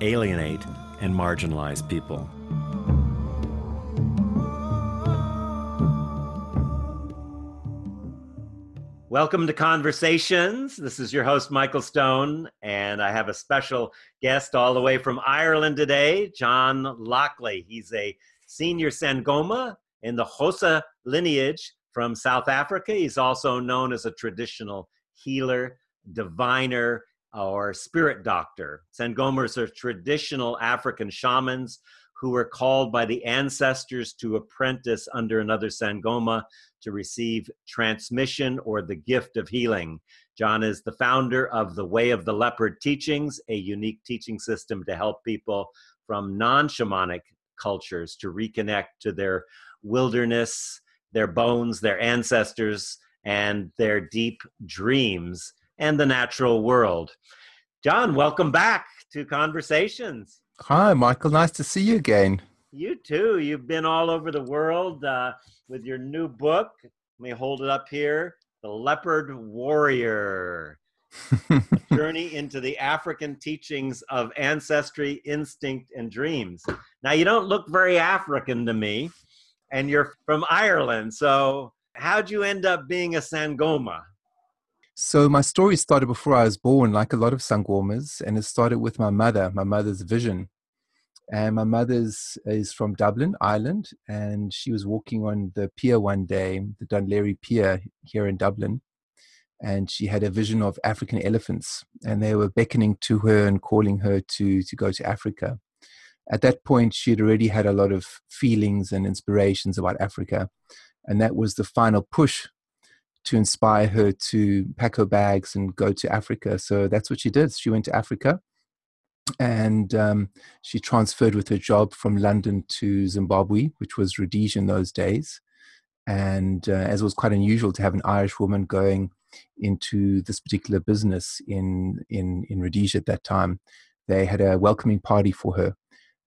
alienate, and marginalize people. Welcome to Conversations. This is your host, Michael Stone, and I have a special guest all the way from Ireland today, John Lockley. He's a senior Sangoma in the Xhosa lineage from South Africa. He's also known as a traditional healer, diviner, or spirit doctor. Sangomas are traditional African shamans who were called by the ancestors to apprentice under another Sangoma to receive transmission or the gift of healing. John is the founder of the Way of the Leopard Teachings, a unique teaching system to help people from non shamanic cultures to reconnect to their wilderness, their bones, their ancestors, and their deep dreams and the natural world. John, welcome back to Conversations. Hi, Michael. Nice to see you again. You too. You've been all over the world uh, with your new book. Let me hold it up here The Leopard Warrior Journey into the African Teachings of Ancestry, Instinct, and Dreams. Now, you don't look very African to me, and you're from Ireland. So, how'd you end up being a Sangoma? So my story started before I was born, like a lot of Sangomas, and it started with my mother, my mother's vision. And my mother's is from Dublin, Ireland, and she was walking on the pier one day, the Laoghaire Pier here in Dublin, and she had a vision of African elephants, and they were beckoning to her and calling her to to go to Africa. At that point, she had already had a lot of feelings and inspirations about Africa, and that was the final push to inspire her to pack her bags and go to Africa. So that's what she did. She went to Africa and um, she transferred with her job from London to Zimbabwe, which was Rhodesia in those days. And uh, as it was quite unusual to have an Irish woman going into this particular business in, in, in Rhodesia at that time, they had a welcoming party for her.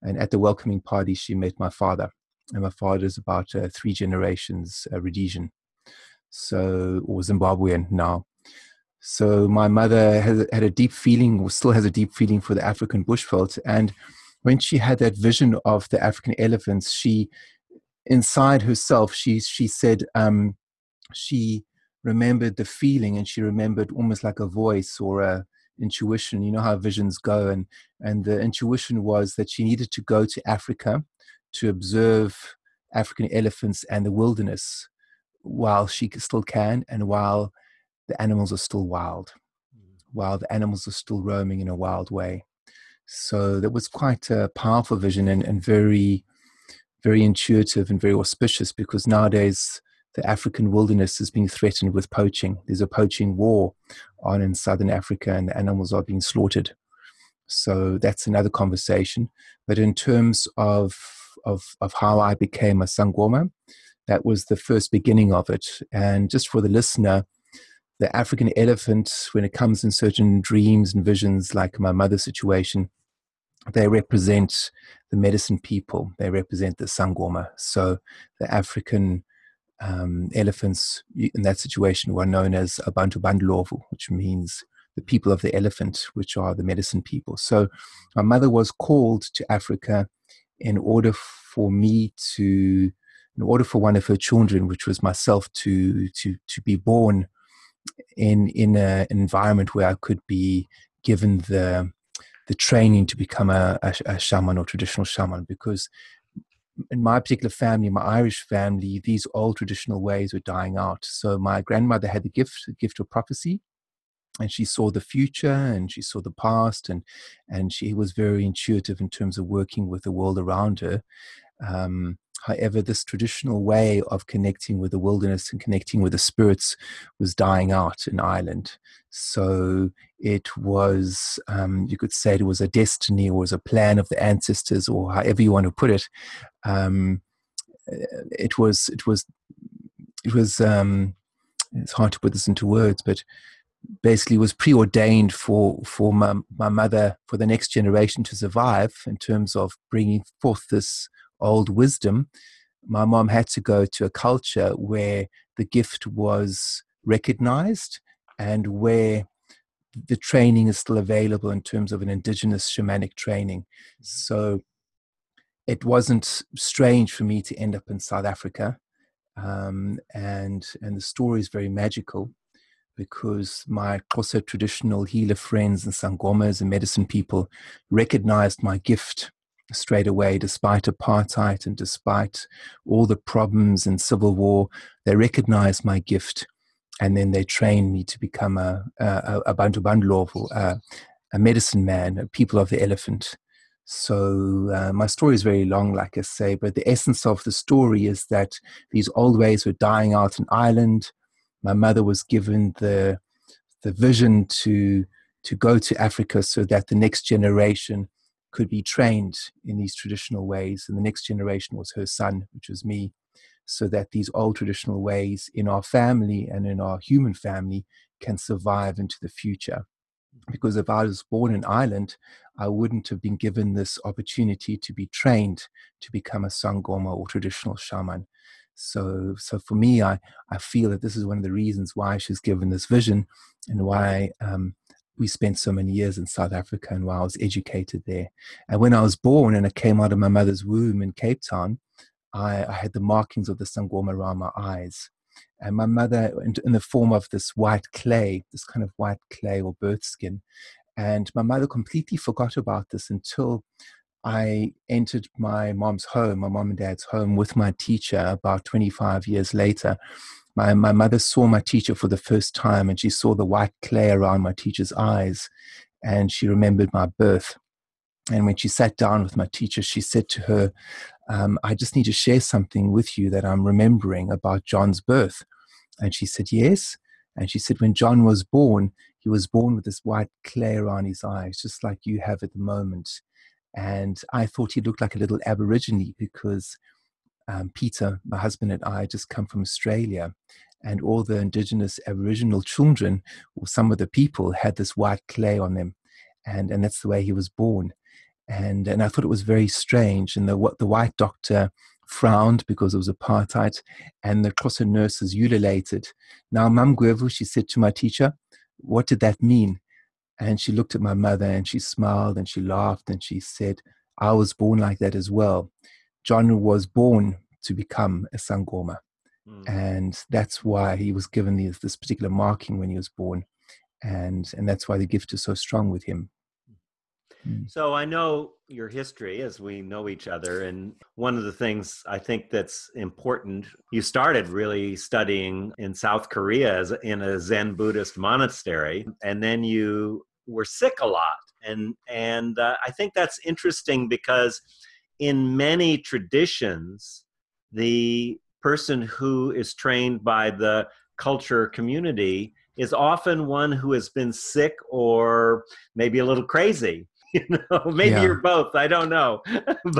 And at the welcoming party, she met my father. And my father is about uh, three generations uh, Rhodesian so or Zimbabwean now. So my mother has had a deep feeling, or still has a deep feeling for the African bushveld. And when she had that vision of the African elephants, she, inside herself, she she said um, she remembered the feeling, and she remembered almost like a voice or a intuition. You know how visions go, and and the intuition was that she needed to go to Africa to observe African elephants and the wilderness while she still can and while the animals are still wild, mm. while the animals are still roaming in a wild way. So that was quite a powerful vision and, and very, very intuitive and very auspicious because nowadays the African wilderness is being threatened with poaching. There's a poaching war on in southern Africa and the animals are being slaughtered. So that's another conversation. But in terms of of, of how I became a Sangoma, that was the first beginning of it. And just for the listener, the African elephant, when it comes in certain dreams and visions, like my mother's situation, they represent the medicine people. They represent the Sangoma. So the African um, elephants in that situation were known as Abantu Bandlovu, which means the people of the elephant, which are the medicine people. So my mother was called to Africa in order for me to in order for one of her children, which was myself, to to to be born in in an environment where I could be given the the training to become a, a, a shaman or traditional shaman, because in my particular family, my Irish family, these old traditional ways were dying out. So my grandmother had the gift, the gift of prophecy, and she saw the future and she saw the past, and and she was very intuitive in terms of working with the world around her. Um, however, this traditional way of connecting with the wilderness and connecting with the spirits was dying out in Ireland. So it was, um, you could say, it was a destiny or was a plan of the ancestors, or however you want to put it. Um, it was, it was, it was. Um, it's hard to put this into words, but basically was preordained for for my, my mother for the next generation to survive in terms of bringing forth this old wisdom my mom had to go to a culture where the gift was recognized and where the training is still available in terms of an indigenous shamanic training mm-hmm. so it wasn't strange for me to end up in south africa um, and and the story is very magical because my Xhosa traditional healer friends and sangomas and medicine people recognized my gift straight away, despite apartheid and despite all the problems and civil war. They recognized my gift, and then they trained me to become a a, a Bantu Bandlovu, a, a medicine man, a people of the elephant. So uh, my story is very long, like I say, but the essence of the story is that these old ways were dying out in Ireland my mother was given the the vision to to go to Africa so that the next generation could be trained in these traditional ways, and the next generation was her son, which was me, so that these old traditional ways in our family and in our human family can survive into the future. Because if I was born in Ireland, I wouldn't have been given this opportunity to be trained to become a Sangoma or traditional shaman. So, so for me, I, I feel that this is one of the reasons why she's given this vision and why um, we spent so many years in South Africa and why I was educated there. And when I was born and I came out of my mother's womb in Cape Town, I, I had the markings of the Sangoma my eyes. And my mother, in, in the form of this white clay, this kind of white clay or birth skin. And my mother completely forgot about this until I entered my mom's home, my mom and dad's home, with my teacher about 25 years later. My, my mother saw my teacher for the first time and she saw the white clay around my teacher's eyes and she remembered my birth. And when she sat down with my teacher, she said to her, um, I just need to share something with you that I'm remembering about John's birth. And she said, Yes. And she said, When John was born, he was born with this white clay around his eyes, just like you have at the moment. And I thought he looked like a little Aborigine because um, Peter, my husband, and I just come from Australia. And all the indigenous Aboriginal children, or some of the people, had this white clay on them. And, and that's the way he was born. And, and I thought it was very strange. And the, what the white doctor frowned because it was apartheid, and the Xhosa nurses ululated. Now, Mam Gwevu, she said to my teacher, what did that mean? And she looked at my mother and she smiled and she laughed and she said, I was born like that as well. John was born to become a Sangoma. Mm. And that's why he was given this, this particular marking when he was born. And, and that's why the gift is so strong with him. Mm. So I know your history as we know each other. And one of the things I think that's important, you started really studying in South Korea as in a Zen Buddhist monastery. And then you were sick a lot and and uh, i think that's interesting because in many traditions the person who is trained by the culture community is often one who has been sick or maybe a little crazy you know maybe yeah. you're both i don't know.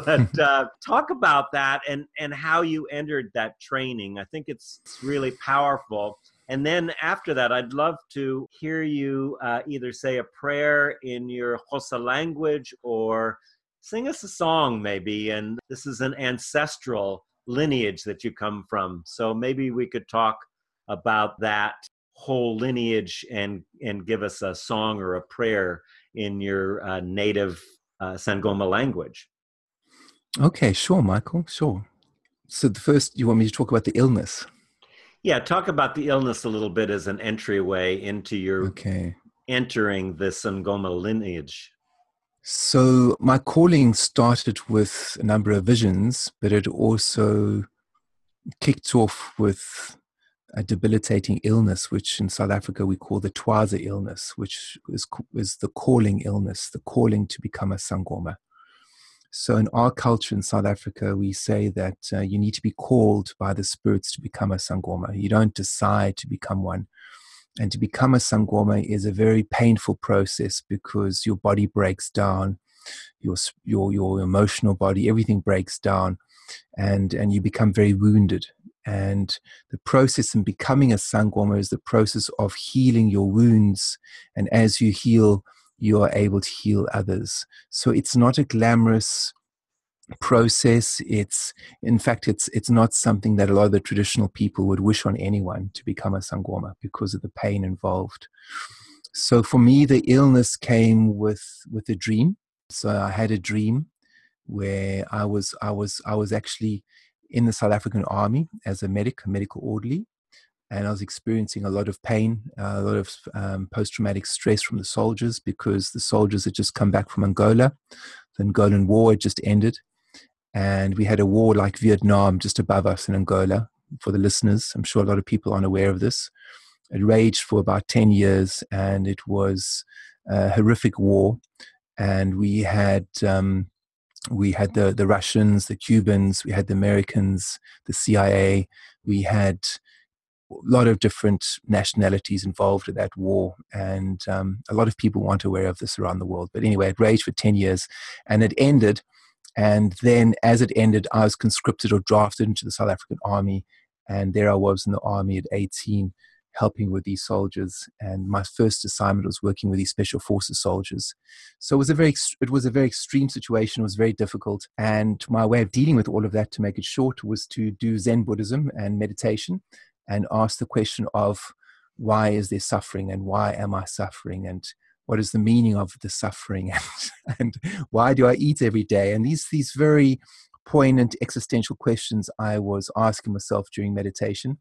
But uh, talk about that and and how you entered that training. I think it's, really powerful. And then after that, I'd love to hear you uh, either say a prayer in your Xhosa language or sing us a song, maybe. And this is an ancestral lineage that you come from. So maybe we could talk about that whole lineage and, and give us a song or a prayer in your uh, native uh, Sangoma language. Okay, sure, Michael, sure. So the first, you want me to talk about the illness? Yeah, talk about the illness a little bit as an entryway into your okay. entering the Sangoma lineage. So my calling started with a number of visions, but it also kicked off with a debilitating illness, which in South Africa we call the Thwasa illness, which is, is the calling illness, the calling to become a Sangoma. So, in our culture in South Africa, we say that uh, you need to be called by the spirits to become a Sangoma. You don't decide to become one. And to become a Sangoma is a very painful process because your body breaks down, your, your, your emotional body, everything breaks down, and, and you become very wounded. And the process in becoming a Sangoma is the process of healing your wounds. And as you heal, you are able to heal others. So it's not a glamorous process. It's, in fact, it's, it's not something that a lot of the traditional people would wish on anyone to become a Sangoma because of the pain involved. So for me, the illness came with, with a dream. So I had a dream where I was, I was, I was actually in the South African army as a medic, a medical orderly and I was experiencing a lot of pain, a lot of um, post traumatic stress from the soldiers because the soldiers had just come back from Angola. The Angolan War had just ended, and we had a war like Vietnam just above us in Angola. For the listeners, I'm sure a lot of people aren't aware of this. It raged for about 10 years, and it was a horrific war. And we had um, we had the the Russians, the Cubans, we had the Americans, the CIA, we had a lot of different nationalities involved in that war, and um, a lot of people weren't aware of this around the world. But anyway, it raged for 10 years and it ended. And then, as it ended, I was conscripted or drafted into the South African Army. And there I was in the Army at 18, helping with these soldiers. And my first assignment was working with these special forces soldiers. So it was a very, it was a very extreme situation. It was very difficult. And my way of dealing with all of that, to make it short, was to do Zen Buddhism and meditation and ask the question of why is there suffering and why am I suffering and what is the meaning of the suffering and, and why do I eat every day? And these these very poignant existential questions I was asking myself during meditation.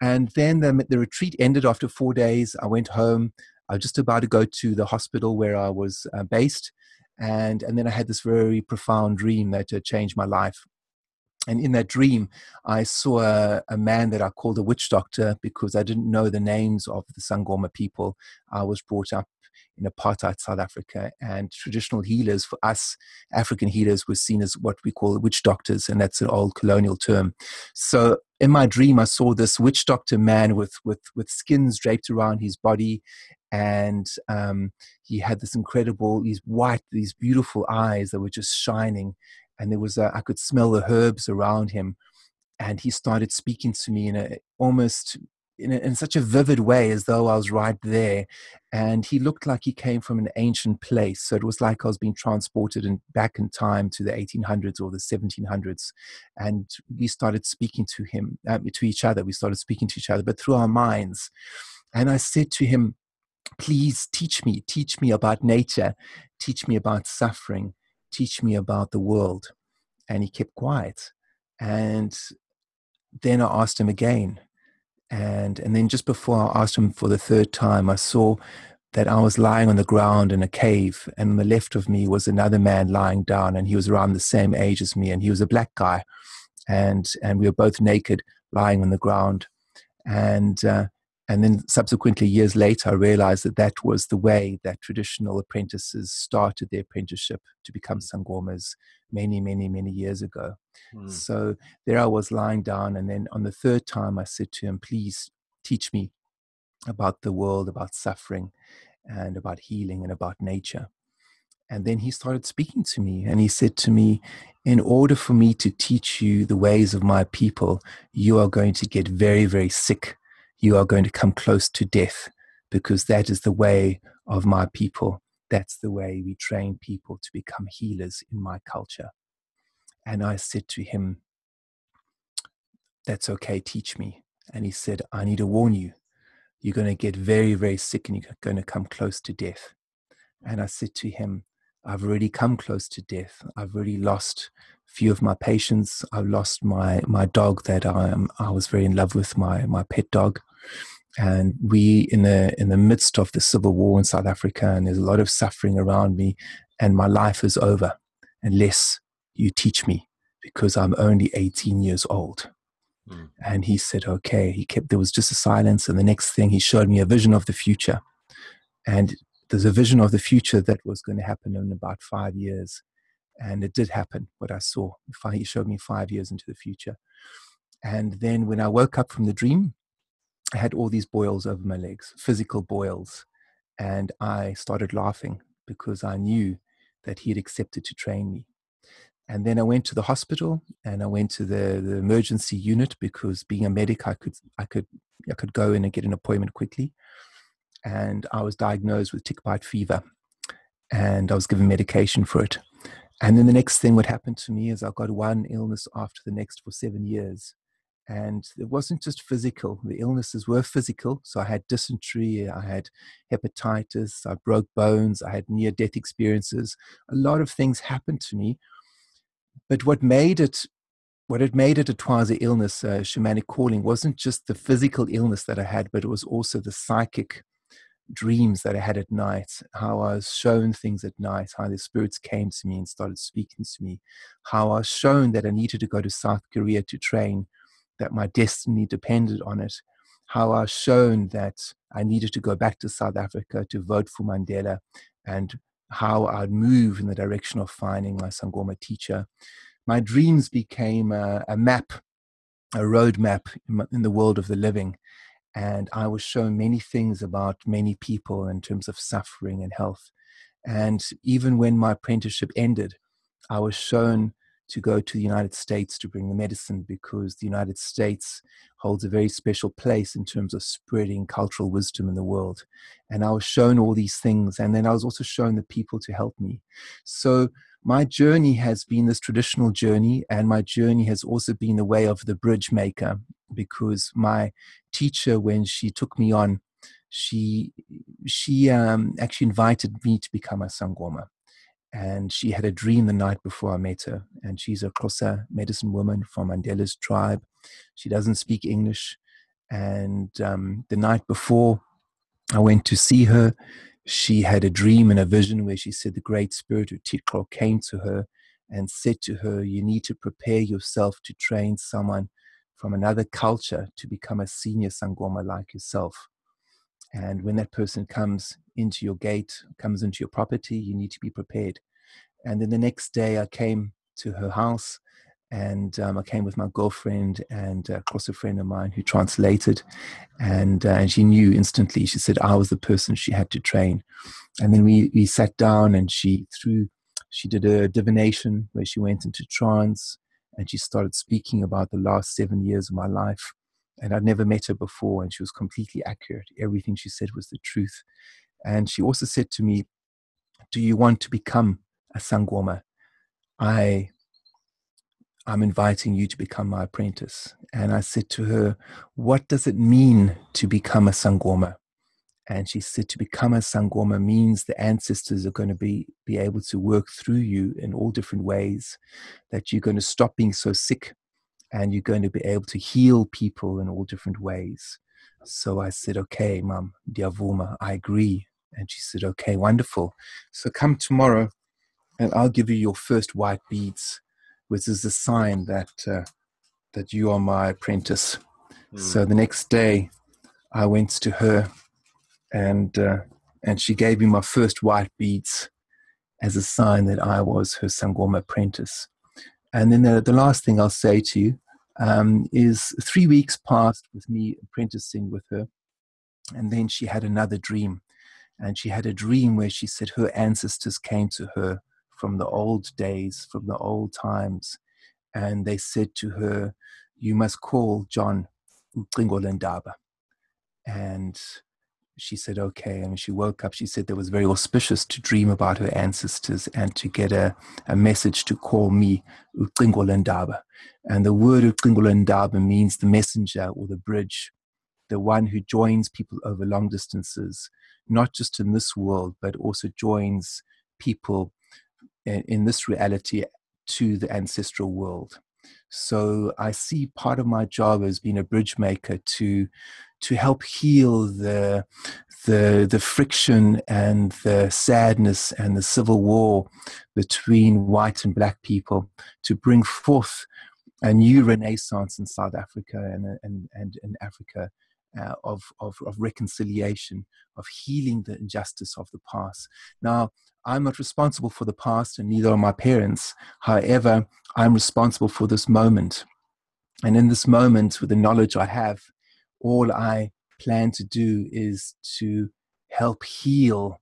And then the, the retreat ended after four days. I went home. I was just about to go to the hospital where I was uh, based. And, and then I had this very profound dream that uh, changed my life. And in that dream, I saw a, a, man that I called a witch doctor because I didn't know the names of the Sangoma people. I was brought up in apartheid South Africa, and traditional healers for us African healers were seen as what we call witch doctors, and that's an old colonial term. So in my dream, I saw this witch doctor man with with with skins draped around his body, and um, he had this incredible, these white, these beautiful eyes that were just shining, and there was a, I could smell the herbs around him, and he started speaking to me in a almost in, a, in such a vivid way as though I was right there, and he looked like he came from an ancient place. So it was like I was being transported back in time to the 1800s or the 1700s, and we started speaking to him uh, to each other. We started speaking to each other, but through our minds. And I said to him, "Please teach me, teach me about nature, teach me about suffering." Teach me about the world. And he kept quiet. And then I asked him again. And, and then just before I asked him for the third time, I saw that I was lying on the ground in a cave, and on the left of me was another man lying down, and he was around the same age as me, and he was a black guy, and and we were both naked, lying on the ground, and uh, and then subsequently, years later, I realized that that was the way that traditional apprentices started their apprenticeship to become mm. sangomas many, many, many years ago. Mm. So there I was lying down. And then on the third time, I said to him, Please teach me about the world, about suffering, and about healing, and about nature. And then he started speaking to me, and he said to me, In order for me to teach you the ways of my people, you are going to get very, very sick you are going to come close to death because that is the way of my people. That's the way we train people to become healers in my culture. And I said to him, That's okay, teach me. And he said, I need to warn you. You're going to get very, very sick and you're going to come close to death. And I said to him, I've already come close to death. I've already lost a few of my patients. I've lost my, my dog that I, am, I was very in love with, my, my pet dog and we in the in the midst of the civil war in South Africa, and there's a lot of suffering around me, and my life is over unless you teach me because I'm only 18 years old. Mm. And he said, okay. He kept there was just a silence, and the next thing he showed me a vision of the future, and there's a vision of the future that was going to happen in about five years, And it did happen, what I saw. He showed me five years into the future. And then when I woke up from the dream, I had all these boils over my legs, physical boils. And I started laughing because I knew that he had accepted to train me. And then I went to the hospital and I went to the, the emergency unit because being a medic, I could, I, could, I could go in and get an appointment quickly. And I was diagnosed with tick bite fever and I was given medication for it. And then the next thing what happened to me is I got one illness after the next for seven years. And it wasn't just physical, the illnesses were physical. So I had dysentery, I had hepatitis, I broke bones, I had near death experiences. A lot of things happened to me. But what made it what had made it a Thwasa illness, uh, shamanic calling, wasn't just the physical illness that I had, but it was also the psychic dreams that I had at night, how I was shown things at night, how the spirits came to me and started speaking to me, how I was shown that I needed to go to South Korea to train, that my destiny depended on it, how I was shown that I needed to go back to South Africa to vote for Mandela, and how I'd move in the direction of finding my Sangoma teacher. My dreams became a, a map, a roadmap in, in the world of the living. And I was shown many things about many people in terms of suffering and health. And even when my apprenticeship ended, I was shown to go to the United States to bring the medicine because the United States holds a very special place in terms of spreading cultural wisdom in the world. And I was shown all these things, and then I was also shown the people to help me. So my journey has been this traditional journey, and my journey has also been the way of the bridge maker because my teacher, when she took me on, she she um, actually invited me to become a sangoma and she had a dream the night before I met her. And she's a Xhosa medicine woman from Mandela's tribe. She doesn't speak English. And um, the night before I went to see her, she had a dream and a vision where she said the Great Spirit of Tikro came to her and said to her, You need to prepare yourself to train someone from another culture to become a senior Sangoma like yourself. And when that person comes into your gate, comes into your property, you need to be prepared. And then the next day, I came to her house and um, I came with my girlfriend and a closer friend of mine who translated, and uh, and she knew instantly. She said I was the person she had to train, and then we we sat down and she threw, she did a divination where she went into trance and she started speaking about the last seven years of my life, and I'd never met her before, and she was completely accurate. Everything she said was the truth, and she also said to me, Do you want to become a Sangoma? I I'm inviting you to become my apprentice. And I said to her, What does it mean to become a Sangoma? And she said, To become a Sangoma means the ancestors are going to be, be able to work through you in all different ways, that you're going to stop being so sick and you're going to be able to heal people in all different ways. So I said, Okay, Mum, Diavuma, I agree. And she said, Okay, wonderful. So come tomorrow and I'll give you your first white beads, which is a sign that uh, that you are my apprentice. Mm. So the next day, I went to her, and uh, and she gave me my first white beads as a sign that I was her Sangoma apprentice. And then the, the last thing I'll say to you um, is three weeks passed with me apprenticing with her, and then she had another dream. And she had a dream where she said her ancestors came to her from the old days, from the old times, and they said to her, You must call John Ucingolendaba. And she said, okay. And she woke up, she said that was very auspicious to dream about her ancestors and to get a, a message to call me Ucingolendaba. And the word Ucingolendaba means the messenger or the bridge, the one who joins people over long distances, not just in this world, but also joins people in, in this reality to the ancestral world. So I see part of my job as being a bridge maker to to help heal the the the friction and the sadness and the civil war between white and black people to bring forth a new renaissance in South Africa and and and in Africa uh, of, of, of reconciliation, of healing the injustice of the past. Now, I'm not responsible for the past, and neither are my parents. However, I'm responsible for this moment. And in this moment, with the knowledge I have, all I plan to do is to help heal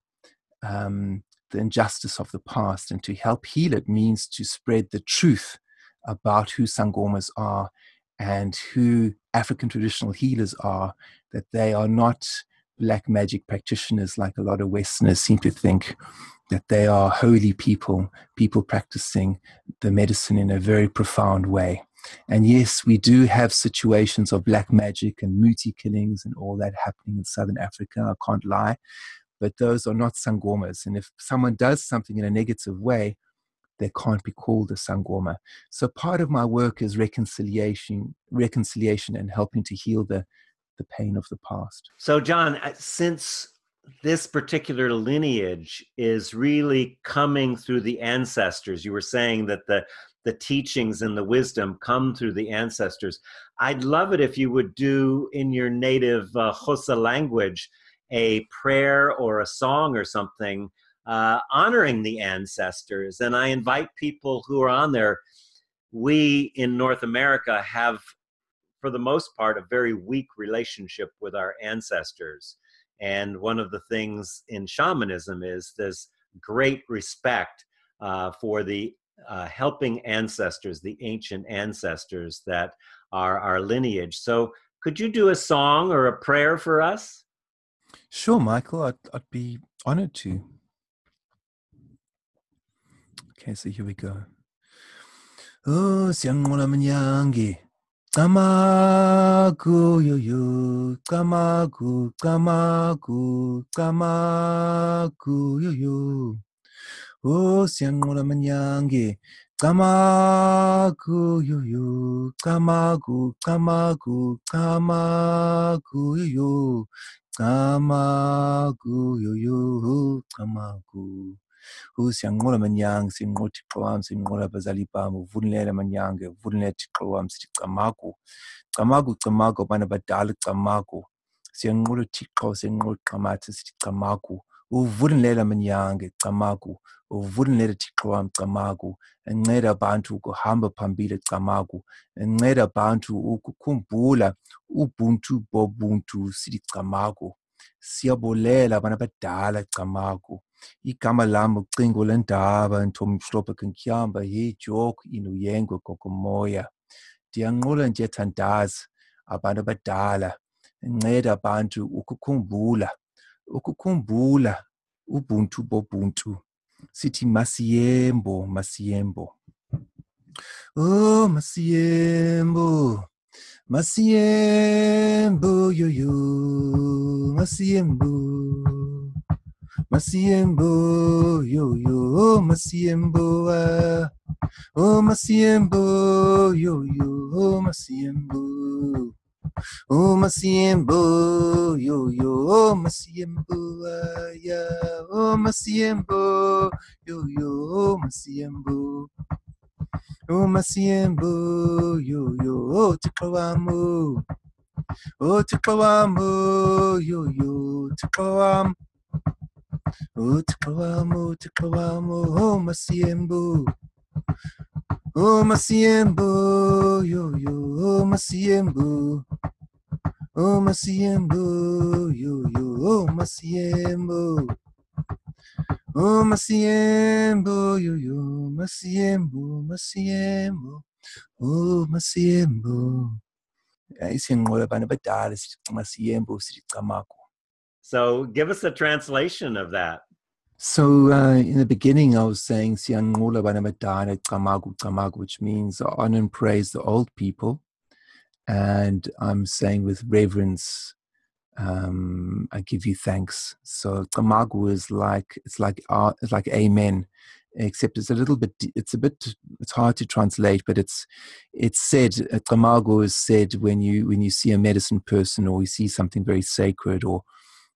um, the injustice of the past. And to help heal it means to spread the truth about who Sangomas are and who African traditional healers are, that they are not black magic practitioners like a lot of Westerners seem to think, that they are holy people, people practicing the medicine in a very profound way. And yes, we do have situations of black magic and muti killings and all that happening in southern Africa, I can't lie. But those are not sangomas. And if someone does something in a negative way, they can't be called a sangoma. So part of my work is reconciliation, reconciliation and helping to heal the, the pain of the past. So John, uh, since this particular lineage is really coming through the ancestors, you were saying that the the teachings and the wisdom come through the ancestors. I'd love it if you would do in your native uh, Xhosa language a prayer or a song or something uh, honoring the ancestors. And I invite people who are on there. We in North America have, for the most part, a very weak relationship with our ancestors. And one of the things in shamanism is this great respect uh, for the uh, helping ancestors, the ancient ancestors that are our lineage. So, could you do a song or a prayer for us? Sure, Michael. I'd, I'd be honored to. Okay, so here we go. Oh, siyanqola manyangi. Camagu yo yo, camagu, camagu, camagu yo yo. Oh siyanqola manyange Camagu yuyu. Camagu Camagu Camagu yuyu. Camagu yuyu. Camagu. Siyanqola manyange sinqola thixo wami sinqola abazali bami uvunilele manyange uvunilele thixo wami sithi camagu. Camagu camagu abantu abadala camagu. Siyanqola uthixo siyanqola uqamathi sithi camagu. Uvunilela manyange camagu. Uvulelele thixo wam camaku enceda abantu ukuhamba phambili camaku enceda abantu ukukhumbula ubuntu bobuntu sithi camaku siyabulela abantu abadala camaku igama lam ucingo lendaba ntomhlobo kentyamba yijoku inuyengwe kokomoya ndiyanqula ndiyathandaza abantu abadala nceda abantu ukukhumbula ukukhumbula ubuntu bobuntu. Sithi masiyembo masiyembo oh masiyembo masiyembo yoyo masiyembo Masiembo, yo yo, oh Masiembo, ah. oh Masiembo, yo yo, oh Masiembo. Oh Masiembo, yo yo, oh Masiembo, yeah. oh Masiembo, yo yo, oh Masiembo. Oh Masiembo, yo yo, oh Tiklawamu. Oh Tiklawamu, yo yo, Tiklawamu. Utkawamo, utkawamo, oh masiembo. Oh masiembo, yo yo, oh masiembo. Oh masiembo, yo yo, oh masiembo. Oh masiembo, yo yo, masiembo, masiembo. Oh masiembo. Isinqola abantu abadala sithi masiembo sithi camako. So give us a translation of that. So uh, in the beginning, I was saying which means honor and praise the old people. And I'm saying with reverence, um, I give you thanks. So Camagu is like it's like uh, it's like Amen, except it's a little bit it's a bit it's hard to translate, but it's it's said Camagu is said when you when you see a medicine person or you see something very sacred or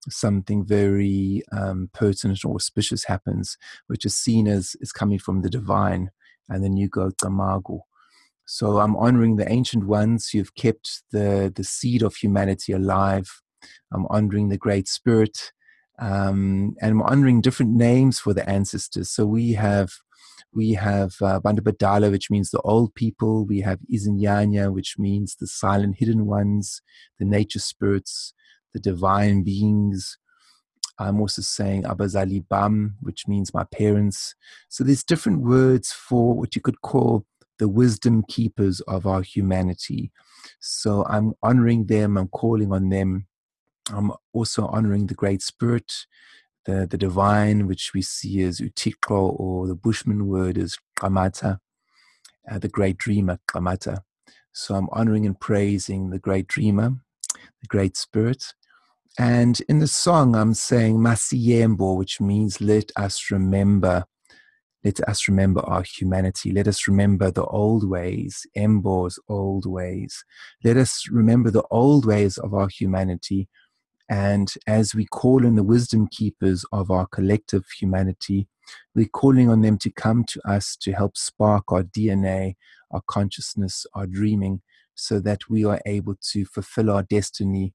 something very um, pertinent or auspicious happens, which is seen as is coming from the divine, and then you go tamago. So I'm honoring the ancient ones who've kept the, the seed of humanity alive. I'm honoring the Great Spirit. Um, and I'm honoring different names for the ancestors. So we have we have uh, Bandabadala, which means the old people. We have Izinyanya, which means the silent hidden ones, the nature spirits, the divine beings. I'm also saying Abazali Bam, which means my parents. So there's different words for what you could call the wisdom keepers of our humanity. So I'm honoring them, I'm calling on them. I'm also honoring the Great Spirit, the, the divine, which we see as Utikro, or the Bushman word is Kamata, uh, the great dreamer, Kamata. So I'm honoring and praising the great dreamer, the great spirit. And in the song, I'm saying Masiyembo, which means let us remember. Let us remember our humanity. Let us remember the old ways, Embo's old ways. Let us remember the old ways of our humanity and as we call in the wisdom keepers of our collective humanity, we're calling on them to come to us to help spark our DNA, our consciousness, our dreaming, so that we are able to fulfill our destiny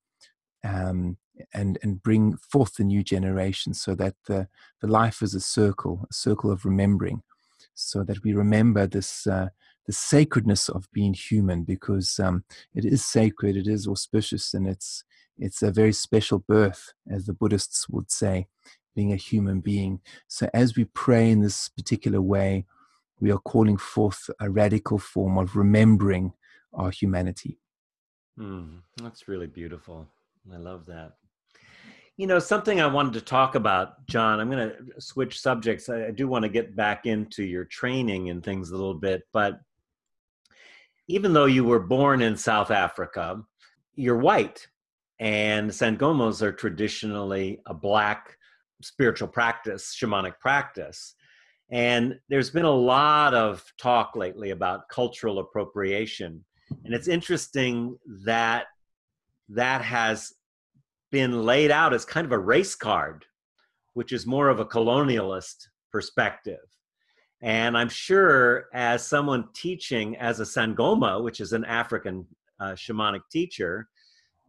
um, and, and bring forth the new generation so that the, the life is a circle, a circle of remembering, so that we remember this. Uh, the sacredness of being human because um, it is sacred, it is auspicious, and it's it's a very special birth, as the Buddhists would say, being a human being. So, as we pray in this particular way, we are calling forth a radical form of remembering our humanity. Mm, that's really beautiful. I love that. You know, something I wanted to talk about, John, I'm going to switch subjects. I, do want to get back into your training and things a little bit, but even though you were born in South Africa, you're white and Sangomas are traditionally a black spiritual practice, shamanic practice. And there's been a lot of talk lately about cultural appropriation. And it's interesting that that has been laid out as kind of a race card, which is more of a colonialist perspective. And I'm sure, as someone teaching as a Sangoma, which is an African uh, shamanic teacher,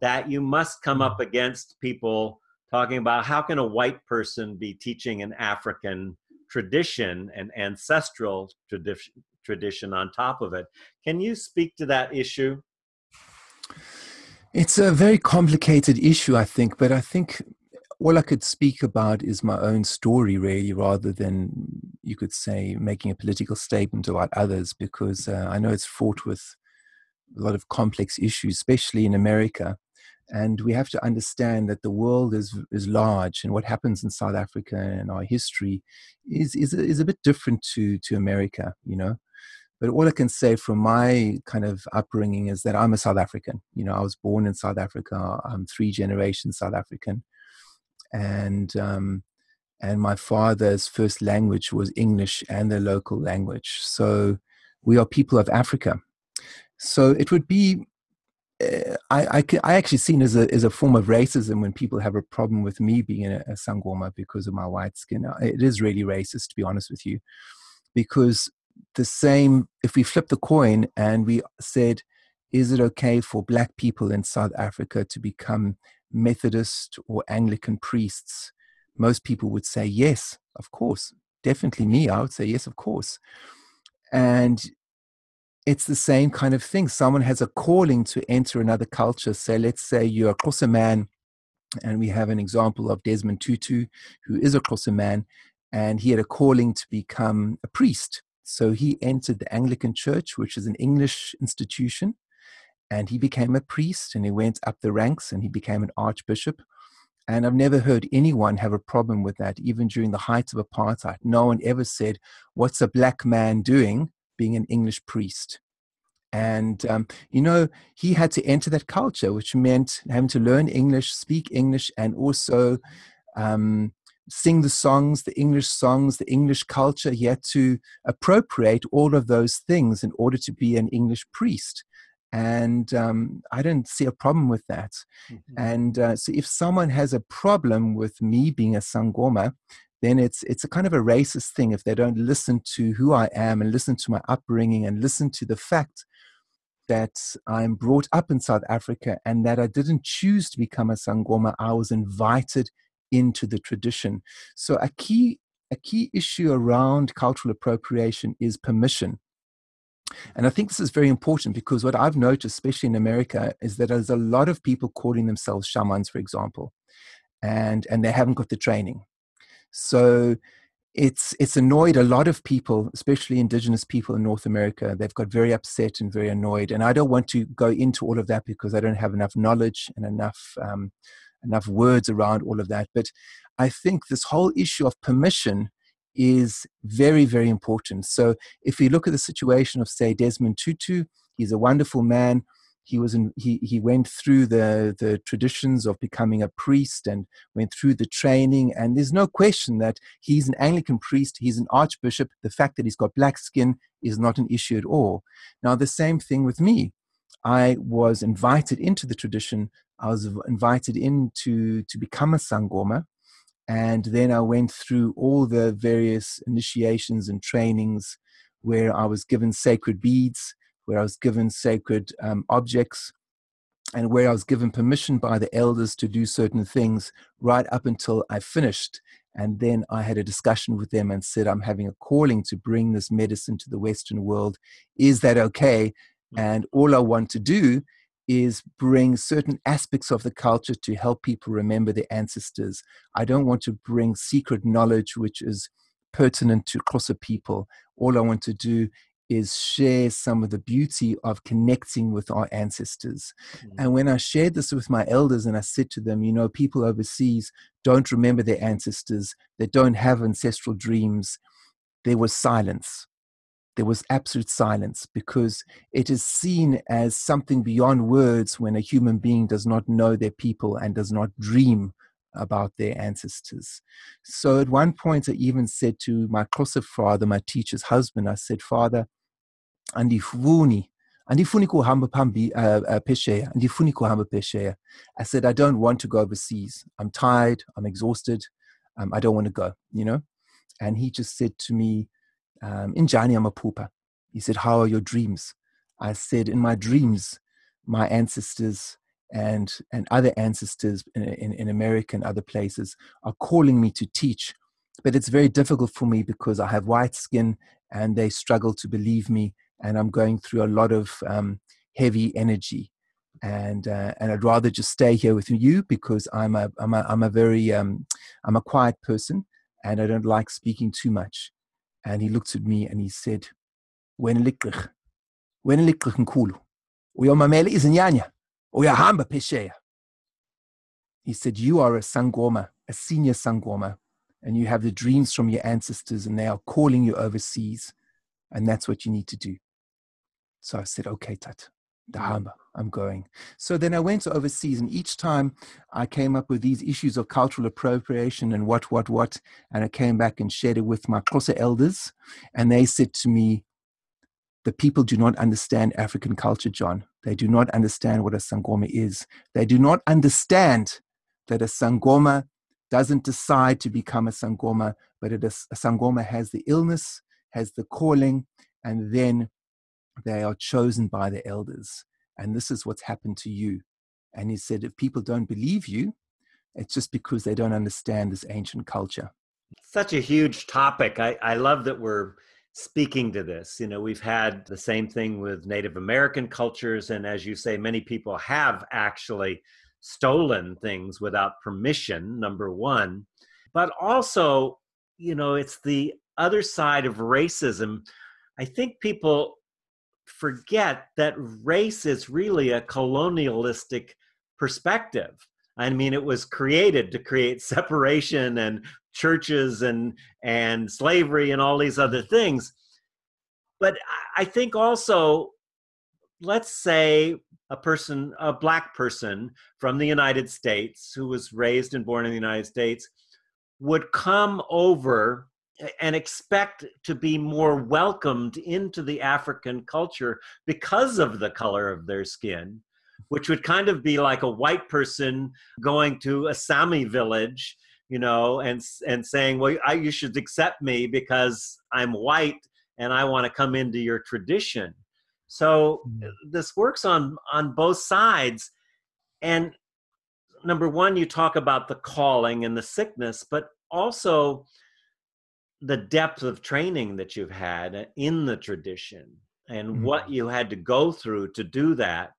that you must come up against people talking about how can a white person be teaching an African tradition and ancestral tradition tradition on top of it. Can you speak to that issue? It's a very complicated issue, I think, but I think all I could speak about is my own story, really, rather than you could say making a political statement about others, because uh, I know it's fraught with a lot of complex issues, especially in America. And we have to understand that the world is is large and what happens in south africa and our history is is, is a bit different to to america you know but all i can say from my kind of upbringing is that i'm a south african you know i was born in south africa i'm three generations south african and um and my father's first language was english and the local language so we are people of africa so it would be I, I, I actually seen as a as a form of racism when people have a problem with me being a, a sangoma because of my white skin. It is really racist, to be honest with you, because the same. If we flip the coin and we said, "Is it okay for black people in South Africa to become Methodist or Anglican priests?" Most people would say yes, of course. Definitely me, I would say yes, of course. And it's the same kind of thing. Someone has a calling to enter another culture. So let's say you're a Xhosa man, and we have an example of Desmond Tutu, who is a Xhosa man, and he had a calling to become a priest. So he entered the Anglican Church, which is an English institution, and he became a priest and he went up the ranks and he became an archbishop. And I've never heard anyone have a problem with that, even during the height of apartheid. No one ever said, What's a black man doing? being an English priest. And, um, you know, he had to enter that culture, which meant having to learn English, speak English, and also um, sing the songs, the English songs, the English culture. He had to appropriate all of those things in order to be an English priest. And um, I don't see a problem with that. Mm-hmm. And uh, so, if someone has a problem with me being a Sangoma, then it's it's a kind of a racist thing if they don't listen to who I am and listen to my upbringing and listen to the fact that I'm brought up in South Africa and that I didn't choose to become a Sangoma. I was invited into the tradition. So a key a key issue around cultural appropriation is permission. And I think this is very important because what I've noticed, especially in America, is that there's a lot of people calling themselves shamans, for example, and and they haven't got the training. So it's it's annoyed a lot of people, especially indigenous people in North America. They've got very upset and very annoyed, and I don't want to go into all of that because I don't have enough knowledge and enough um, enough words around all of that. But I think this whole issue of permission is very very important. So if we look at the situation of say Desmond Tutu, he's a wonderful man he was in, he he went through the the traditions of becoming a priest and went through the training and there's no question that he's an Anglican priest he's an archbishop the fact that he's got black skin is not an issue at all now the same thing with me I was invited into the tradition I was invited in to to become a sangoma and then I went through all the various initiations and trainings where I was given sacred beads where I was given sacred um, objects and where I was given permission by the elders to do certain things right up until I finished. And then I had a discussion with them and said, I'm having a calling to bring this medicine to the Western world. Is that okay? Mm. And all I want to do is bring certain aspects of the culture to help people remember their ancestors. I don't want to bring secret knowledge which is pertinent to Xhosa people. All I want to do is share some of the beauty of connecting with our ancestors. Mm-hmm. And when I shared this with my elders and I said to them, you know, people overseas don't remember their ancestors, they don't have ancestral dreams, there was silence. There was absolute silence because it is seen as something beyond words when a human being does not know their people and does not dream about their ancestors. So at one point, I even said to my Xhosa father, my teacher's husband, I said, Father, andifuni andifuni kuhamba pambi uh, uh, phesheya andifuni kuhamba phesheya i said i don't want to go overseas. I'm tired i'm exhausted um, i don't want to go you know? And he just said to me um, injani amaphupha he said how are your dreams i said in my dreams my ancestors and and other ancestors in, in, in america and other places are calling me to teach but it's very difficult for me because i have white skin and they struggle to believe me and I'm going through a lot of um, heavy energy. And uh, and I'd rather just stay here with you because I'm a I'm a I'm a very um, I'm a quiet person and I don't like speaking too much. And he looked at me and he said, "When likrich, when likrich nkulu, uyomamele izinyanya, uyahamba phesheya." He said, "You are a sangoma, a senior sangoma, and you have the dreams from your ancestors, and they are calling you overseas, and that's what you need to do." So I said, okay, Tat, Dahamba, I'm going. So then I went overseas, and each time I came up with these issues of cultural appropriation and what, what, what, and I came back and shared it with my Xhosa elders, and they said to me, the people do not understand African culture, John. They do not understand what a Sangoma is. They do not understand that a Sangoma doesn't decide to become a Sangoma, but it is, a Sangoma has the illness, has the calling, and then they are chosen by the elders. And this is what's happened to you. And he said, if people don't believe you, it's just because they don't understand this ancient culture. Such a huge topic. I, I love that we're speaking to this. You know, we've had the same thing with Native American cultures. And as you say, many people have actually stolen things without permission, number one. But also, you know, it's the other side of racism. I think people forget that race is really a colonialistic perspective. I mean, it was created to create separation and churches and and slavery and all these other things. But I think also, let's say a person, a black person from the United States who was raised and born in the United States, would come over and expect to be more welcomed into the African culture because of the color of their skin, which would kind of be like a white person going to a Sami village you know, and and saying, well, I, you should accept me because I'm white and I want to come into your tradition. So mm. this works on on both sides, and number one, you talk about the calling and the sickness, but also the depth of training that you've had in the tradition and mm-hmm. what you had to go through to do that.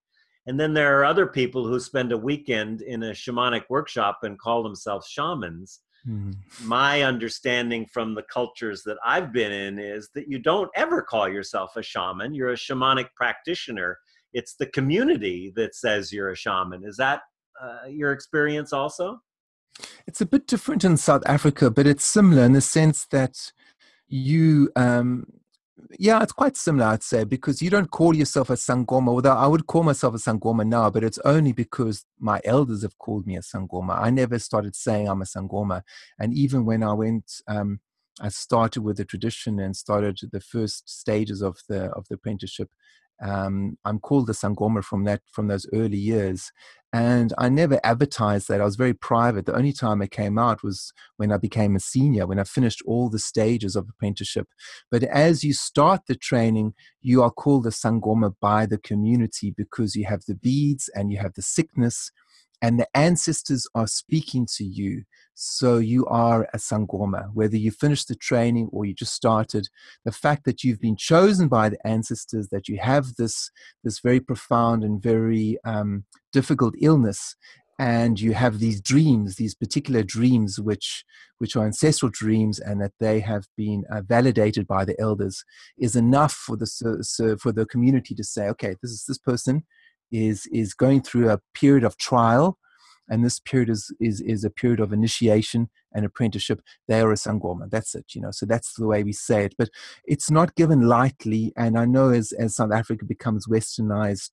And then there are other people who spend a weekend in a shamanic workshop and call themselves shamans. Mm-hmm. My understanding from the cultures that I've been in is that you don't ever call yourself a shaman. You're a shamanic practitioner. It's the community that says you're a shaman. Is that uh, your experience also? It's a bit different in South Africa, but it's similar in the sense that you, um, yeah, it's quite similar, I'd say, because you don't call yourself a Sangoma. Although I would call myself a Sangoma now, but it's only because my elders have called me a Sangoma. I never started saying I'm a Sangoma. And even when I went, um, I started with the tradition and started the first stages of the of the apprenticeship um, I'm called the Sangoma from that from those early years, and I never advertised that. I was very private. The only time I came out was when I became a senior, when I finished all the stages of apprenticeship. But as you start the training, you are called the Sangoma by the community because you have the beads and you have the sickness and the ancestors are speaking to you. So you are a Sangoma, whether you finished the training or you just started. The fact that you've been chosen by the ancestors, that you have this, this very profound and very um, difficult illness, and you have these dreams, these particular dreams, which which are ancestral dreams, and that they have been uh, validated by the elders, is enough for the for the community to say, okay, this is this person is is going through a period of trial and this period is is is a period of initiation and apprenticeship. They are a sangoma. That's it you know so that's the way we say it. But it's not given lightly and i know as as south africa becomes westernized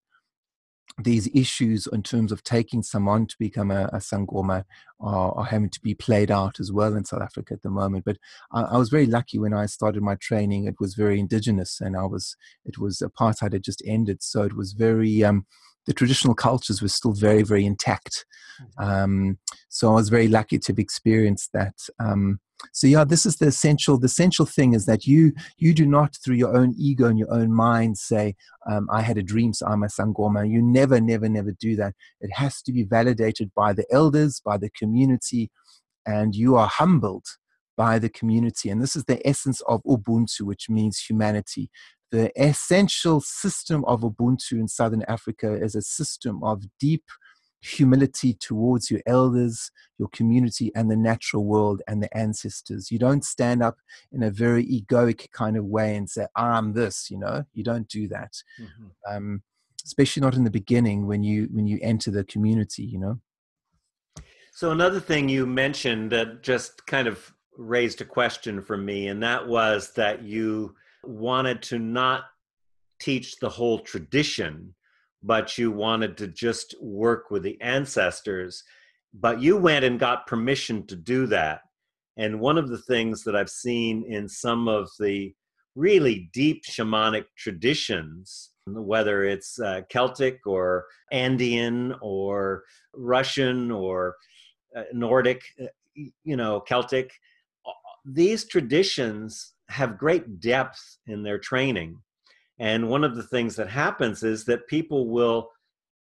these issues in terms of taking someone to become a, a sangoma are, are, having to be played out as well in South Africa at the moment. But I, I, was very lucky when I started my training. It was very indigenous, and I was it was apartheid had just ended, so it was very um, the traditional cultures were still very, very intact. Mm-hmm. Um, so I was very lucky to have experienced that. Um, so yeah, this is the essential. The essential thing is that you you do not through your own ego and your own mind say, um, "I had a dream, so I'm a sangoma." You never, never, never do that. It has to be validated by the elders, by the community, and you are humbled by the community. And this is the essence of Ubuntu, which means humanity the essential system of Ubuntu in Southern Africa is a system of deep humility towards your elders, your community, and the natural world and the ancestors. You don't stand up in a very egoic kind of way and say, I'm this, you know, you don't do that. Mm-hmm. Um, especially not in the beginning when you when you enter the community, you know. So another thing you mentioned that just kind of raised a question for me, and that was that you wanted to not teach the whole tradition, but you wanted to just work with the ancestors. But you went and got permission to do that. And one of the things that I've seen in some of the really deep shamanic traditions, whether it's uh, Celtic or Andean or Russian or uh, Nordic, uh, you know, Celtic, these traditions have great depth in their training. And one of the things that happens is that people will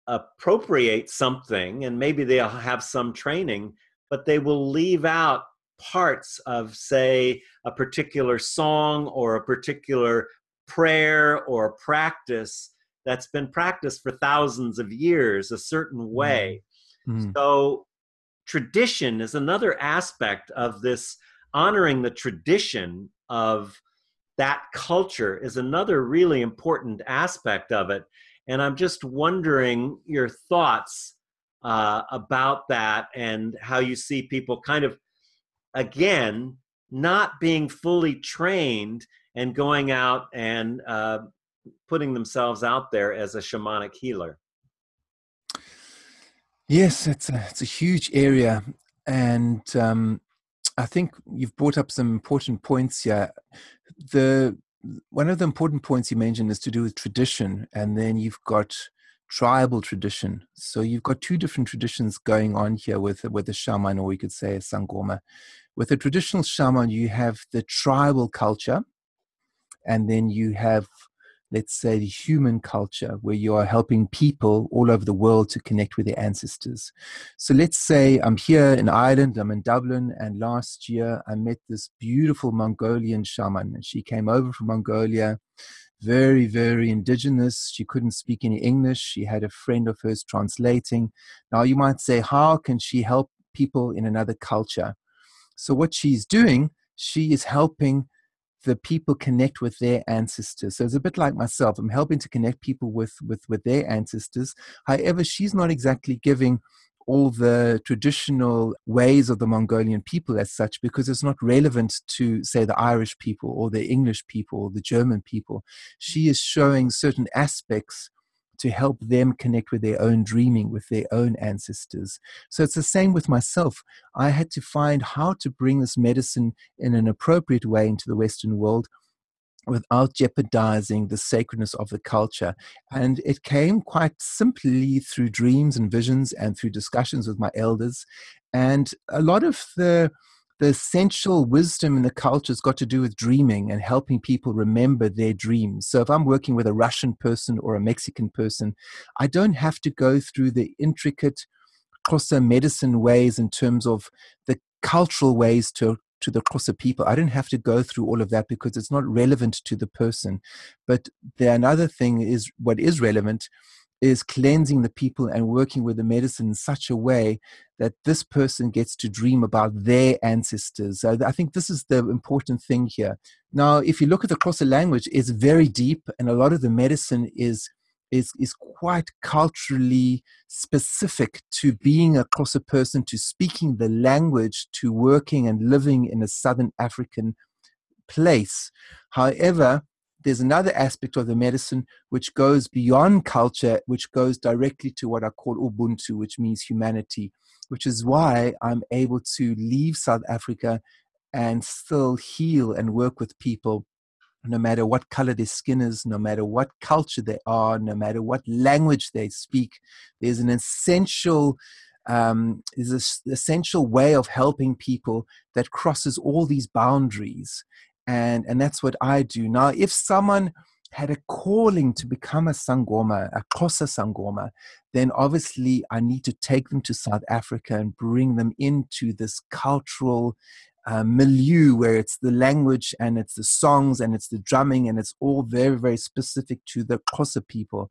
appropriate something and maybe they'll have some training, but they will leave out parts of, say, a particular song or a particular prayer or practice that's been practiced for thousands of years a certain mm-hmm. way. Mm. So, tradition is another aspect of this honoring the tradition of that culture is another really important aspect of it. And I'm just wondering your thoughts uh, about that and how you see people kind of, again, not being fully trained and going out and uh, putting themselves out there as a shamanic healer. Yes, it's a, it's a huge area. And um, I think you've brought up some important points here. The one of the important points you mentioned is to do with tradition, and then you've got tribal tradition. So you've got two different traditions going on here with with the shaman, or we could say a sangoma. With a traditional shaman, you have the tribal culture, and then you have let's say, the human culture, where you are helping people all over the world to connect with their ancestors. So let's say I'm here in Ireland, I'm in Dublin, and last year I met this beautiful Mongolian shaman. And she came over from Mongolia, very, very indigenous. She couldn't speak any English. She had a friend of hers translating. Now, you might say, how can she help people in another culture? So, what she's doing, she is helping the people connect with their ancestors. So it's a bit like myself. I'm helping to connect people with with with their ancestors. However, she's not exactly giving all the traditional ways of the Mongolian people as such because it's not relevant to, say, the Irish people or the English people or the German people. She is showing certain aspects to help them connect with their own dreaming, with their own ancestors. So it's the same with myself. I had to find how to bring this medicine in an appropriate way into the Western world without jeopardizing the sacredness of the culture. And it came quite simply through dreams and visions and through discussions with my elders. And a lot of the the essential wisdom in the culture has got to do with dreaming and helping people remember their dreams. So if I'm working with a Russian person or a Mexican person, I don't have to go through the intricate Xhosa medicine ways in terms of the cultural ways to to the Xhosa people. I don't have to go through all of that because it's not relevant to the person. But the another thing is what is relevant is cleansing the people and working with the medicine in such a way that this person gets to dream about their ancestors. So I think this is the important thing here. Now, if you look at the Xhosa language, it's very deep, and a lot of the medicine is is is quite culturally specific to being a Xhosa person, to speaking the language, to working and living in a Southern African place. However, there's another aspect of the medicine which goes beyond culture, which goes directly to what I call Ubuntu, which means humanity, which is why I'm able to leave South Africa and still heal and work with people no matter what color their skin is, no matter what culture they are, no matter what language they speak. There's an essential um, an essential way of helping people that crosses all these boundaries and and that's what I do now. If someone had a calling to become a sangoma, a Xhosa sangoma, then obviously I need to take them to South Africa and bring them into this cultural uh, milieu where it's the language and it's the songs and it's the drumming and it's all very very specific to the Xhosa people.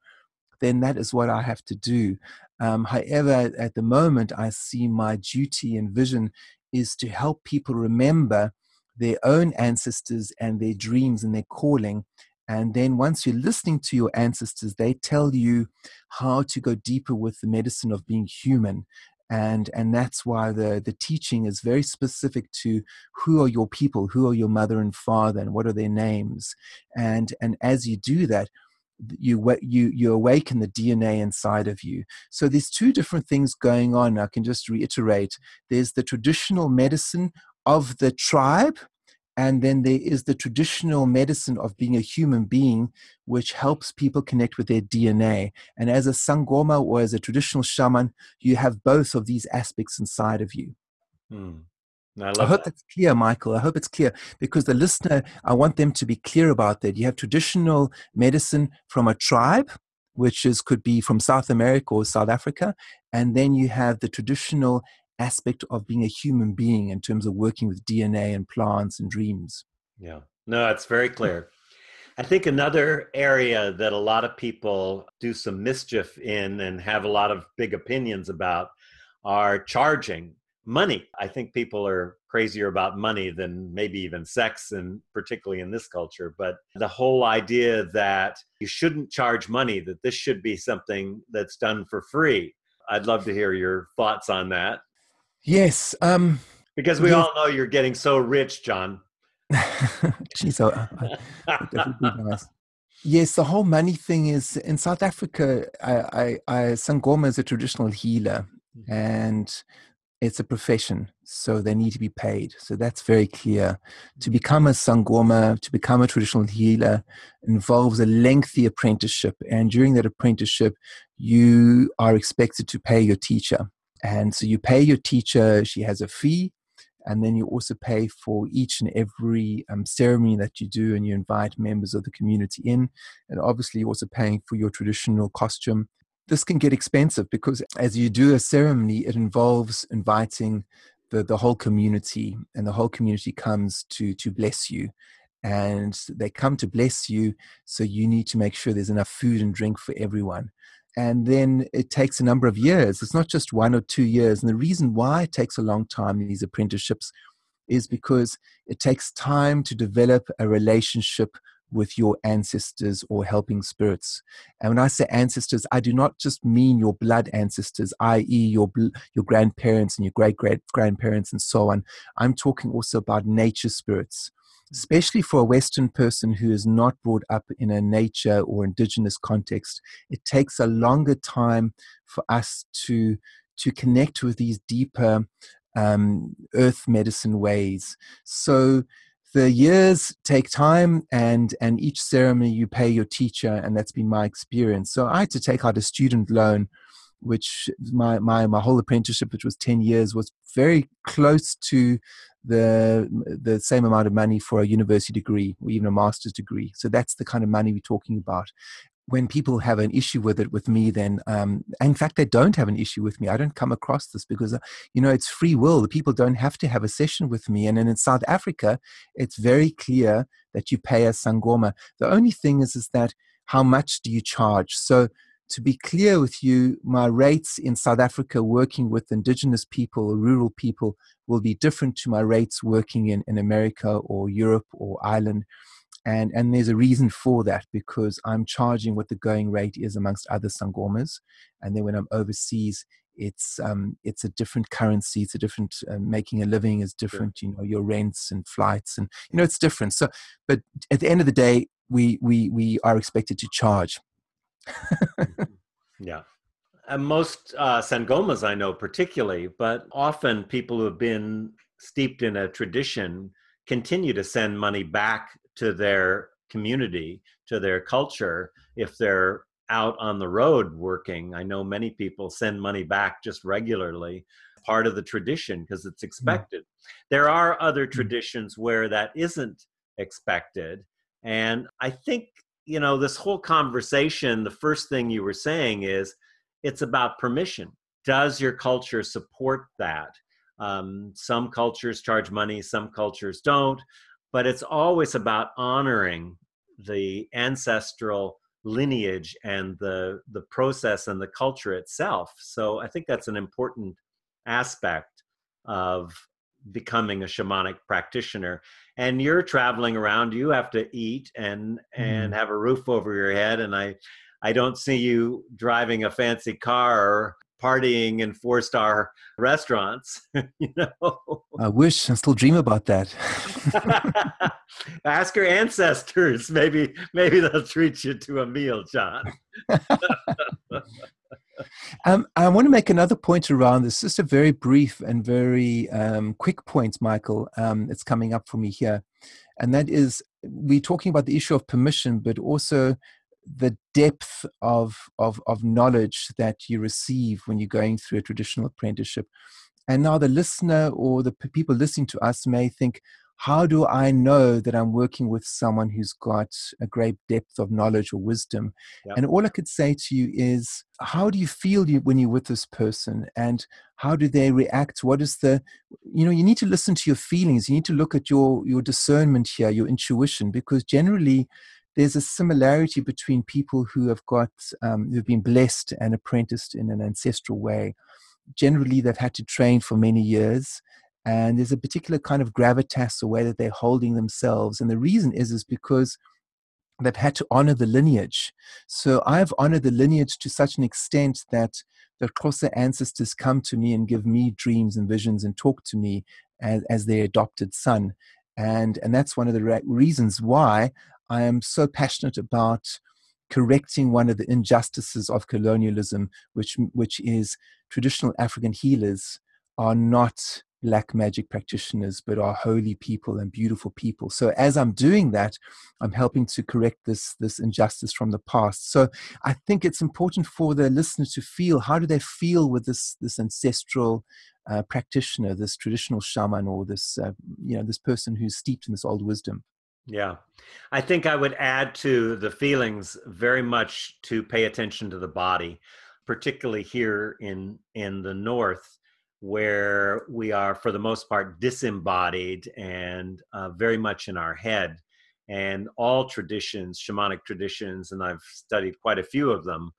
Then that is what I have to do. Um, however, at the moment, I see my duty and vision is to help people remember their own ancestors and their dreams and their calling. And then once you're listening to your ancestors, they tell you how to go deeper with the medicine of being human. And, and that's why the, the teaching is very specific to who are your people, who are your mother and father, and what are their names. And, and as you do that, you you you awaken the DNA inside of you. So there's two different things going on. I can just reiterate. There's the traditional medicine of the tribe. And then there is the traditional medicine of being a human being, which helps people connect with their DNA. And as a Sangoma or as a traditional shaman, you have both of these aspects inside of you. Hmm. I, I, hope that. that's clear, Michael. I hope it's clear because the listener, I want them to be clear about that. You have traditional medicine from a tribe, which is could be from South America or South Africa, and then you have the traditional aspect of being a human being in terms of working with DNA and plants and dreams. Yeah, no, it's very clear. I think another area that a lot of people do some mischief in and have a lot of big opinions about are charging money. I think people are crazier about money than maybe even sex, and particularly in this culture. But the whole idea that you shouldn't charge money, that this should be something that's done for free. I'd love to hear your thoughts on that. Yes. Um, because we yes. all know you're getting so rich, John. Geez, uh, nice. Yes, the whole money thing is in South Africa. I, I, I Sangoma is a traditional healer, mm-hmm. and it's a profession, so they need to be paid. So that's very clear. To become a Sangoma, to become a traditional healer, involves a lengthy apprenticeship. And during that apprenticeship, you are expected to pay your teacher. And so you pay your teacher, she has a fee, and then you also pay for each and every um, ceremony that you do, and you invite members of the community in. And obviously, you're also paying for your traditional costume this can get expensive because as you do a ceremony, it involves inviting the, the whole community, and the whole community comes to to bless you. And they come to bless you, so you need to make sure there's enough food and drink for everyone. And then it takes a number of years. It's not just one or two years. And the reason why it takes a long time these apprenticeships is because it takes time to develop a relationship with your ancestors or helping spirits. And when I say ancestors, I do not just mean your blood ancestors, i.e., your your grandparents and your great great grandparents and so on. I'm talking also about nature spirits, especially for a Western person who is not brought up in a nature or indigenous context. It takes a longer time for us to to connect with these deeper um, earth medicine ways. So the years take time and and each ceremony you pay your teacher and that's been my experience so i had to take out a student loan which my my, my whole apprenticeship which was 10 years was very close to the the same amount of money for a university degree or even a master's degree. So that's the kind of money we're talking about. When people have an issue with it with me then um, in fact they don't have an issue with me. I don't come across this because uh, you know it's free will. The people don't have to have a session with me. And then in south africa it's very clear that you pay a sangoma. The only thing is is that how much do you charge? So to be clear with you my rates in south africa working with indigenous people rural people will be different to my rates working in, in america or europe or ireland and and there's a reason for that because I'm charging what the going rate is amongst other sangomas, and then when I'm overseas, it's um, it's a different currency. It's a different uh, making a living is different. You know your rents and flights, and you know it's different. So, but at the end of the day, we we we are expected to charge. Yeah. And most uh, sangomas I know particularly, but often people who have been steeped in a tradition continue to send money back to their community, to their culture, if they're out on the road working. I know many people send money back just regularly, part of the tradition because it's mm. expected. Mm. There are other mm. traditions where that isn't expected. And I think, you know, this whole conversation, the first thing you were saying is it's about permission. Does your culture support that? Um, some cultures charge money, some cultures don't but it's always about honoring the ancestral lineage and the the process and the culture itself so i think that's an important aspect of becoming a shamanic practitioner and you're traveling around you have to eat and and mm. have a roof over your head and i i don't see you driving a fancy car partying in four star restaurants you know? I wish i still dream about that. Ask your ancestors. Maybe maybe they'll treat you to a meal john um, i want to make another point around this just a very brief and very um, quick point michael um, it's coming up for me here and that is we're talking about the issue of permission but also the depth of, of, of knowledge that you receive when you're going through a traditional apprenticeship. And now the listener or the people listening to us may think, how do I know that I'm working with someone who's got a great depth of knowledge or wisdom? Yep. And all I could say to you is, how do you feel when you're with this person? And how do they react? What is the, you know, you need to listen to your feelings. You need to look at your, your discernment here, your intuition, because generally there's a similarity between people who have got um, who've been blessed and apprenticed in an ancestral way. Generally, they've had to train for many years, and there's a particular kind of gravitas, the way that they're holding themselves. And the reason is is because they've had to honor the lineage. So I've honored the lineage to such an extent that the Xhosa ancestors come to me and give me dreams and visions and talk to me as, as their adopted son. And, and that's one of the reasons why I am so passionate about correcting one of the injustices of colonialism, which, which is traditional African healers are not black magic practitioners, but are holy people and beautiful people. So as I'm doing that, I'm helping to correct this this injustice from the past. So I think it's important for the listener to feel how do they feel with this this ancestral uh, practitioner, this traditional shaman, or this uh, you know this person who's steeped in this old wisdom. Yeah. I think I would add to the feelings very much to pay attention to the body, particularly here in in the north where we are for the most part disembodied and uh, very much in our head. And all traditions shamanic traditions and i've studied quite a few of them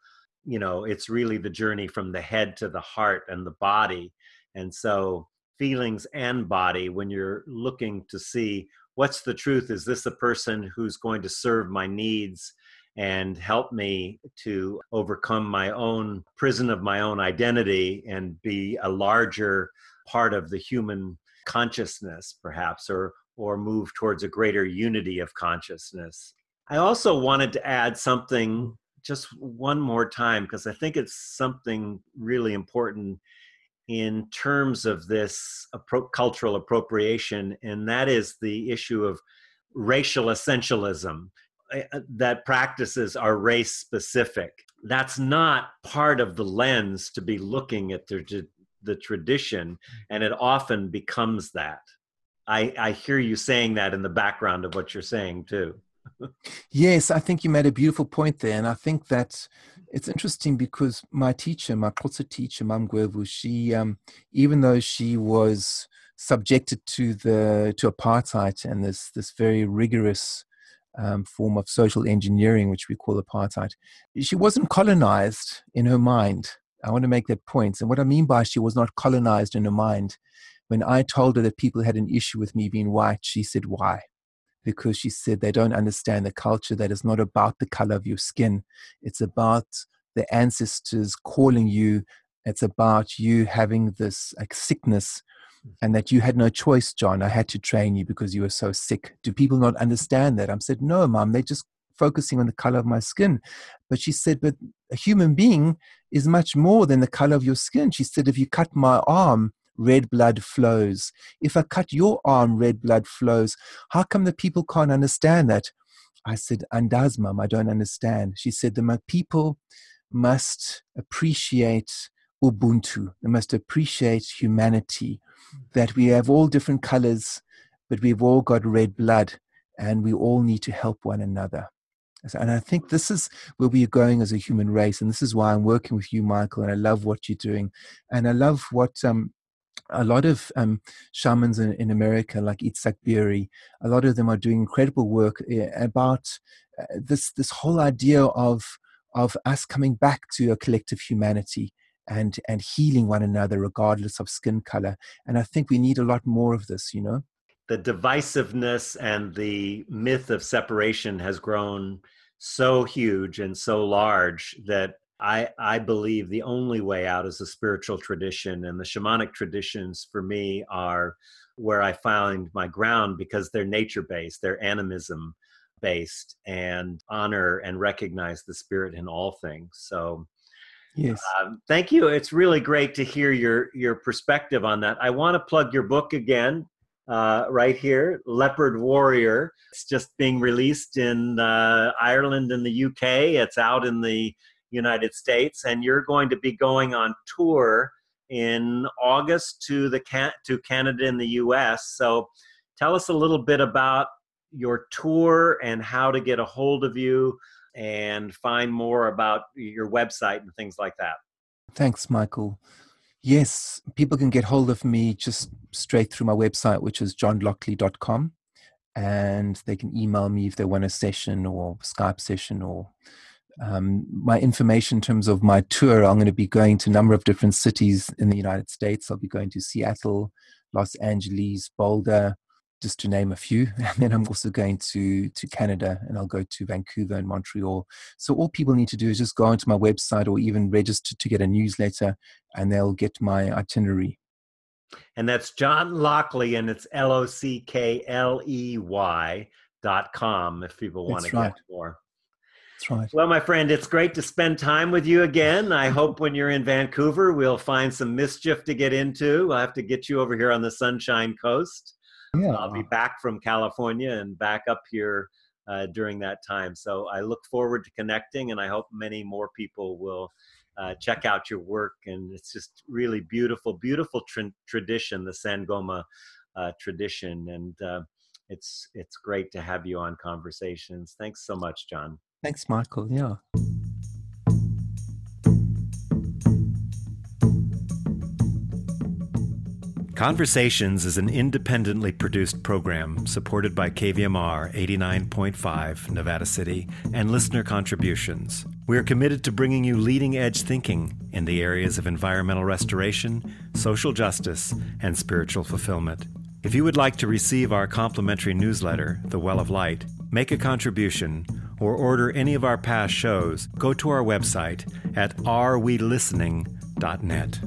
you know it's really the journey from the head to the heart and the body. And so feelings and body when you're looking to see what's the truth is this a person who's going to serve my needs and help me to overcome my own prison of my own identity and be a larger part of the human consciousness perhaps or or move towards a greater unity of consciousness. I also wanted to add something just one more time because i think it's something really important in terms of this appro- cultural appropriation and that is the issue of racial essentialism that practices are race specific. That's not part of the lens to be looking at the, the tradition, and it often becomes that. I, I hear you saying that in the background of what you're saying too. yes, I think you made a beautiful point there, and I think that it's interesting because my teacher, my Xhosa teacher, Mam Gwevu, she, um, even though she was subjected to the to apartheid and this this very rigorous um, form of social engineering, which we call apartheid. She wasn't colonized in her mind. I want to make that point. And what I mean by she was not colonized in her mind, when I told her that people had an issue with me being white, she said, Why? Because she said they don't understand the culture that is not about the color of your skin. It's about the ancestors calling you. It's about you having this like sickness and that you had no choice, John. I had to train you because you were so sick. Do people not understand that? I said, No, mom, they're just focusing on the color of my skin. But she said, But a human being is much more than the color of your skin. She said, If you cut my arm, red blood flows. If I cut your arm, red blood flows. How come the people can't understand that? I said, Andaz, mom, I don't understand. She said, The people must appreciate Ubuntu. They must appreciate humanity, that we have all different colors, but we've all got red blood and we all need to help one another. And I think this is where we are going as a human race. And this is why I'm working with you, Michael. And I love what you're doing. And I love what um, a lot of um, shamans in, in, America, like Itzhak Beery, a lot of them are doing incredible work eh, about uh, this, this whole idea of, of us coming back to a collective humanity and and healing one another regardless of skin color and i think we need a lot more of this you know the divisiveness and the myth of separation has grown so huge and so large that I, I believe the only way out is the spiritual tradition and the shamanic traditions for me are where I find my ground because they're nature based, they're animism based and honor and recognize the spirit in all things. So Yes. Um, thank you. It's really great to hear your your perspective on that. I want to plug your book again, uh, right here, Leopard Warrior. It's just being released in uh, Ireland and the UK. It's out in the United States, and you're going to be going on tour in August to the can- to Canada and the US. So, tell us a little bit about your tour and how to get a hold of you and find more about your website and things like that. Thanks, Michael. Yes, people can get hold of me just straight through my website, which is johnlockley.com. And they can email me if they want a session or Skype session or um, my information in terms of my tour. I'm going to be going to a number of different cities in the United States. I'll be going to Seattle, Los Angeles, Boulder, just to name a few. And then I'm also going to to Canada, and I'll go to Vancouver and Montreal. So all people need to do is just go onto my website or even register to get a newsletter, and they'll get my itinerary. And that's John Lockley, and it's L O C K L E Y dot com if people want to right. get more. That's right. Well, my friend, it's great to spend time with you again. I hope when you're in Vancouver, we'll find some mischief to get into. I'll have to get you over here on the Sunshine Coast. Yeah. I'll be back from California and back up here uh, during that time. So I look forward to connecting, and I hope many more people will uh, check out your work. And it's just really beautiful, beautiful tra- tradition, the Sangoma uh, tradition, and uh, it's it's great to have you on Conversations. Thanks so much, John. Thanks, Michael. Yeah. Conversations is an independently produced program supported by KVMR 89.5 Nevada City and listener contributions. We are committed to bringing you leading edge thinking in the areas of environmental restoration, social justice, and spiritual fulfillment. If you would like to receive our complimentary newsletter, The Well of Light, make a contribution, or order any of our past shows, go to our website at arewelistening.net.